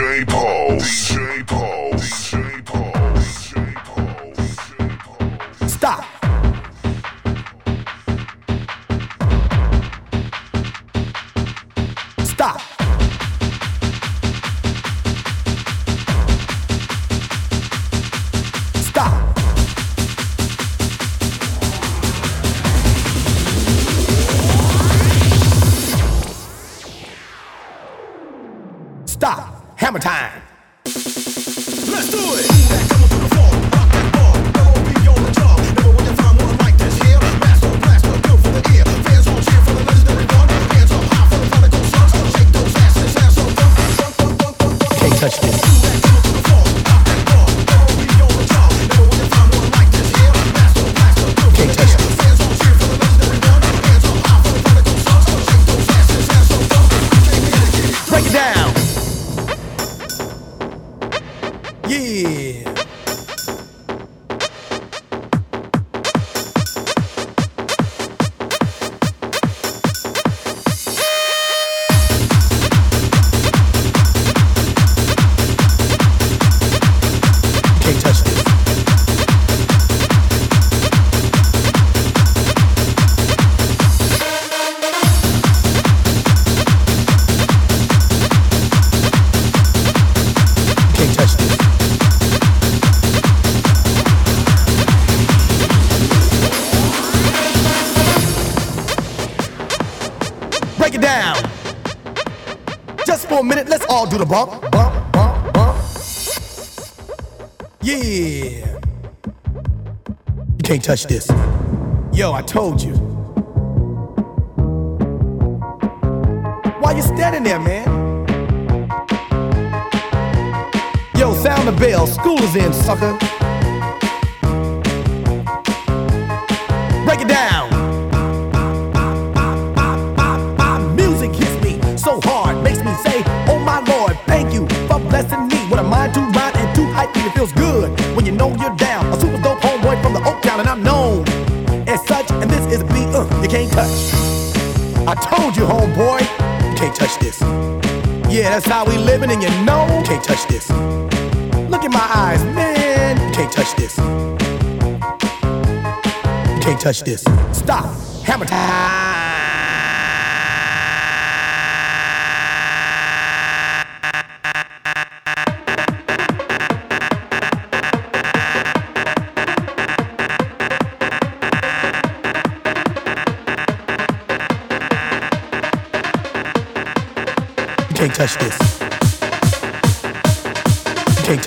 DJ Pulse. All do the bump, bump, bump, bump. Yeah. You can't touch this. Yo, I told you. Why you standing there, man? Yo, sound the bell. School is in, sucker. Touch this. Look in my eyes, man, you can't touch this. You can't touch this. Stop. Hammer time. You can't touch this.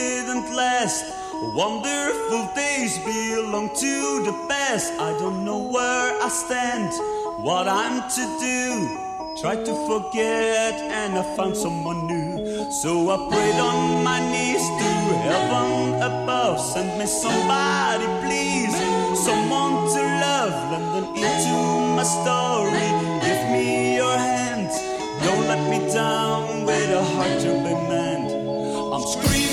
didn't last. Wonderful days belong to the past. I don't know where I stand, what I'm to do. Tried to forget, and I found someone new. So I prayed on my knees to heaven above. Send me somebody, please, someone to love. Let them into my story. Give me your hand. Don't let me down with a heart to be manned. I'm screaming.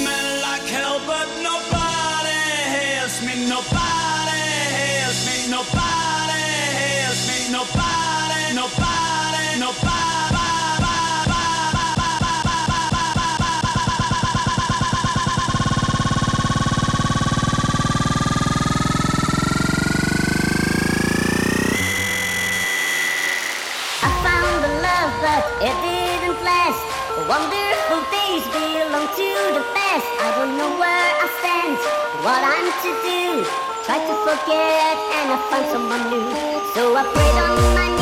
to do. Try to forget and I find someone new. So I prayed on my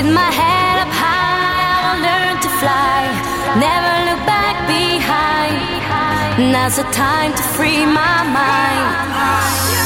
With my head up high, I will learn to fly. Never look back behind. Now's the time to free my mind.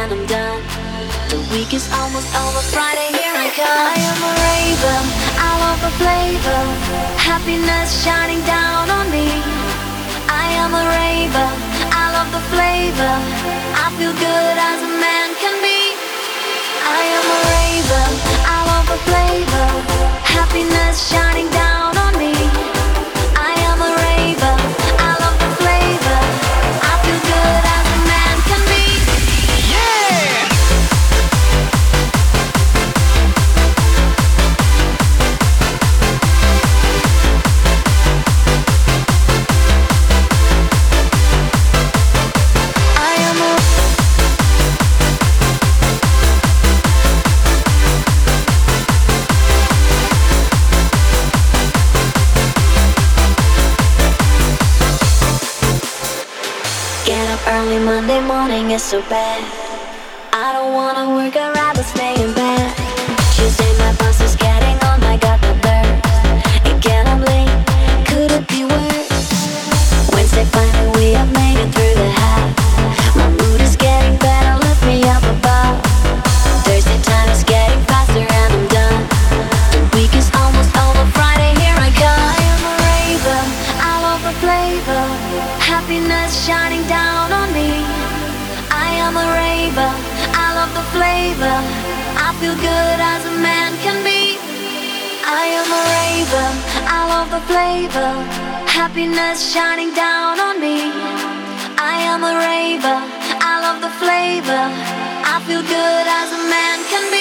and I'm done. The week is almost over, Friday, here I come. I am a raven, I love a flavor. Happiness shining down on me. I am a raven, I love the flavor. I feel good as a man can be. I am a raven, I love a flavor. Happiness shining down so bad. I don't wanna work around. flavor, happiness shining down on me. I am a raver, I love the flavor. I feel good as a man can be.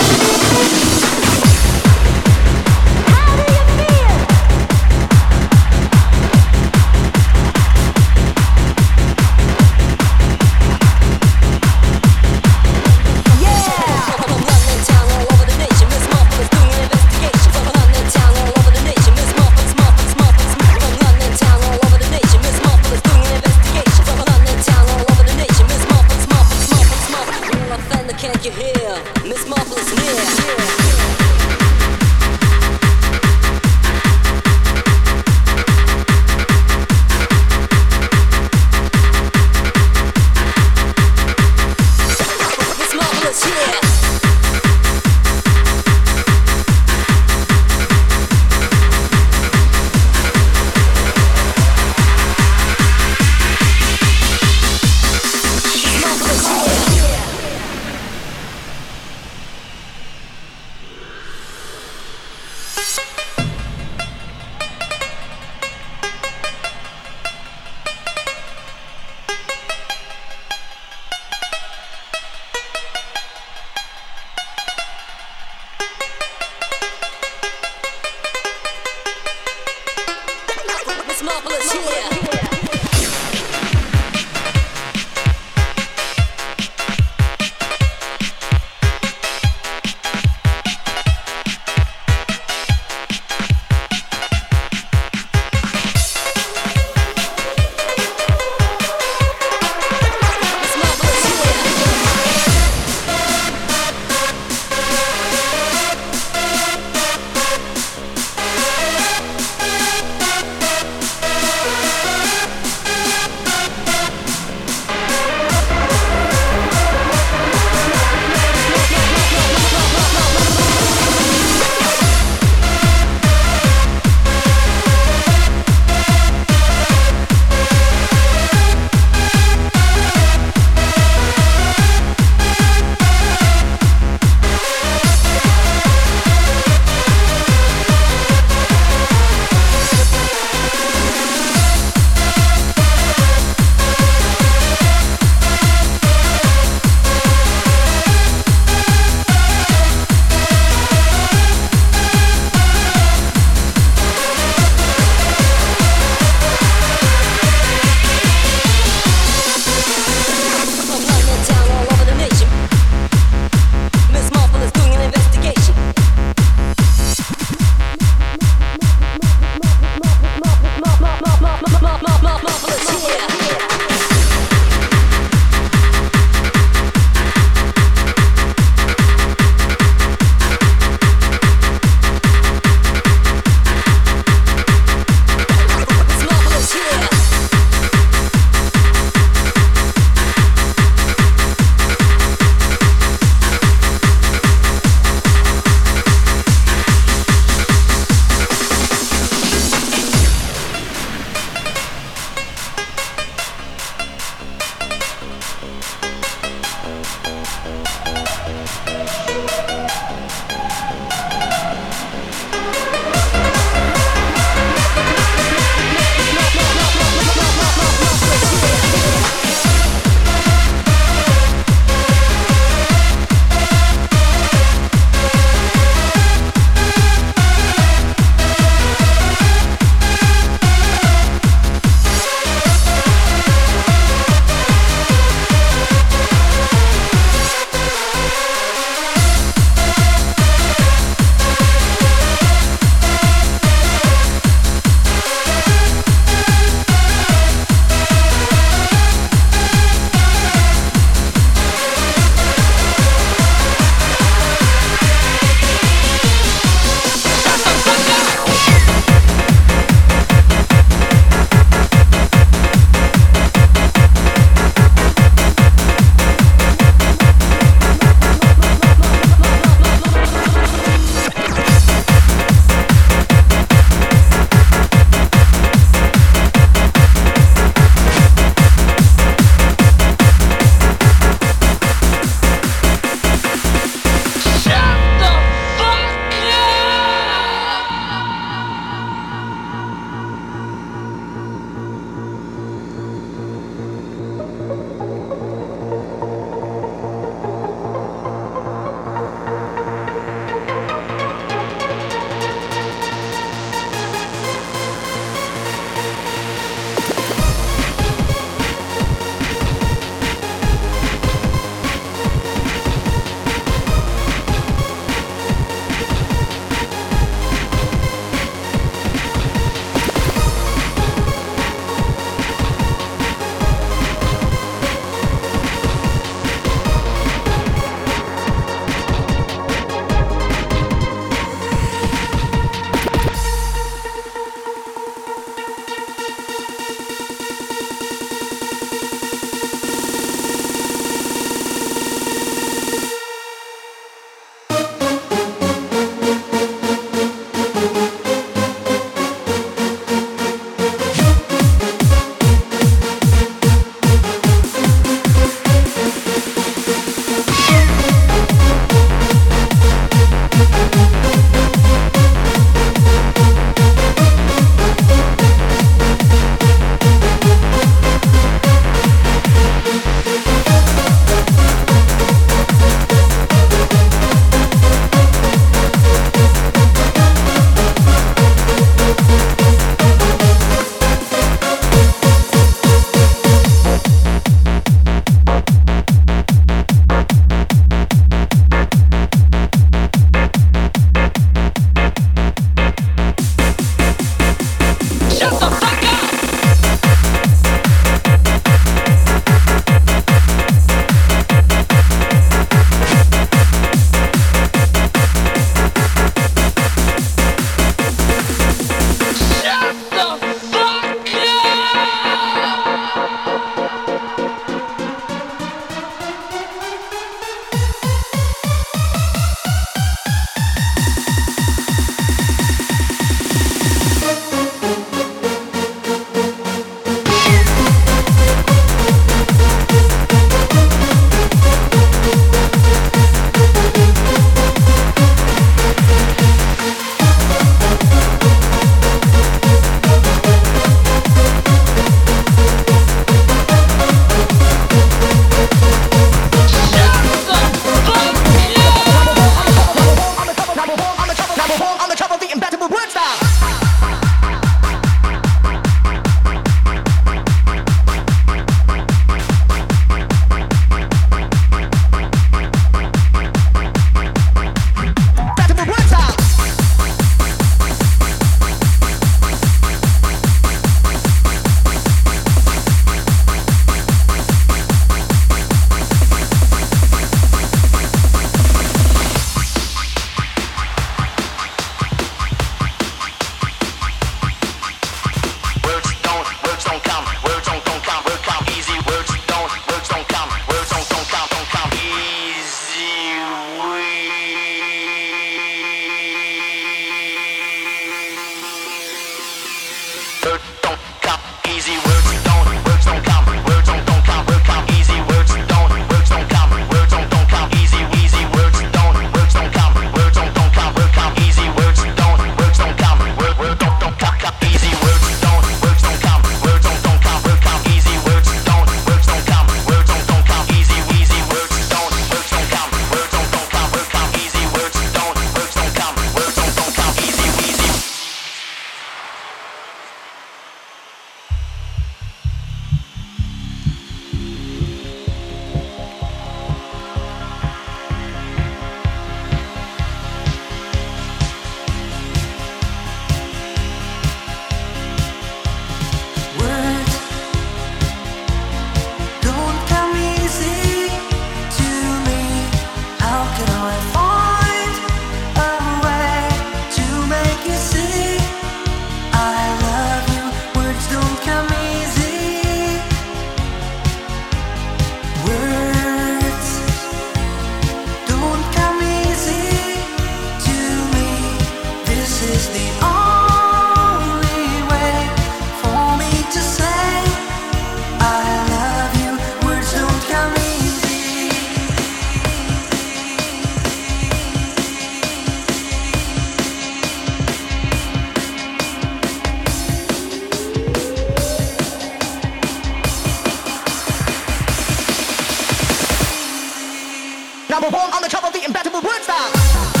Number one on the top of the impeccable wood style.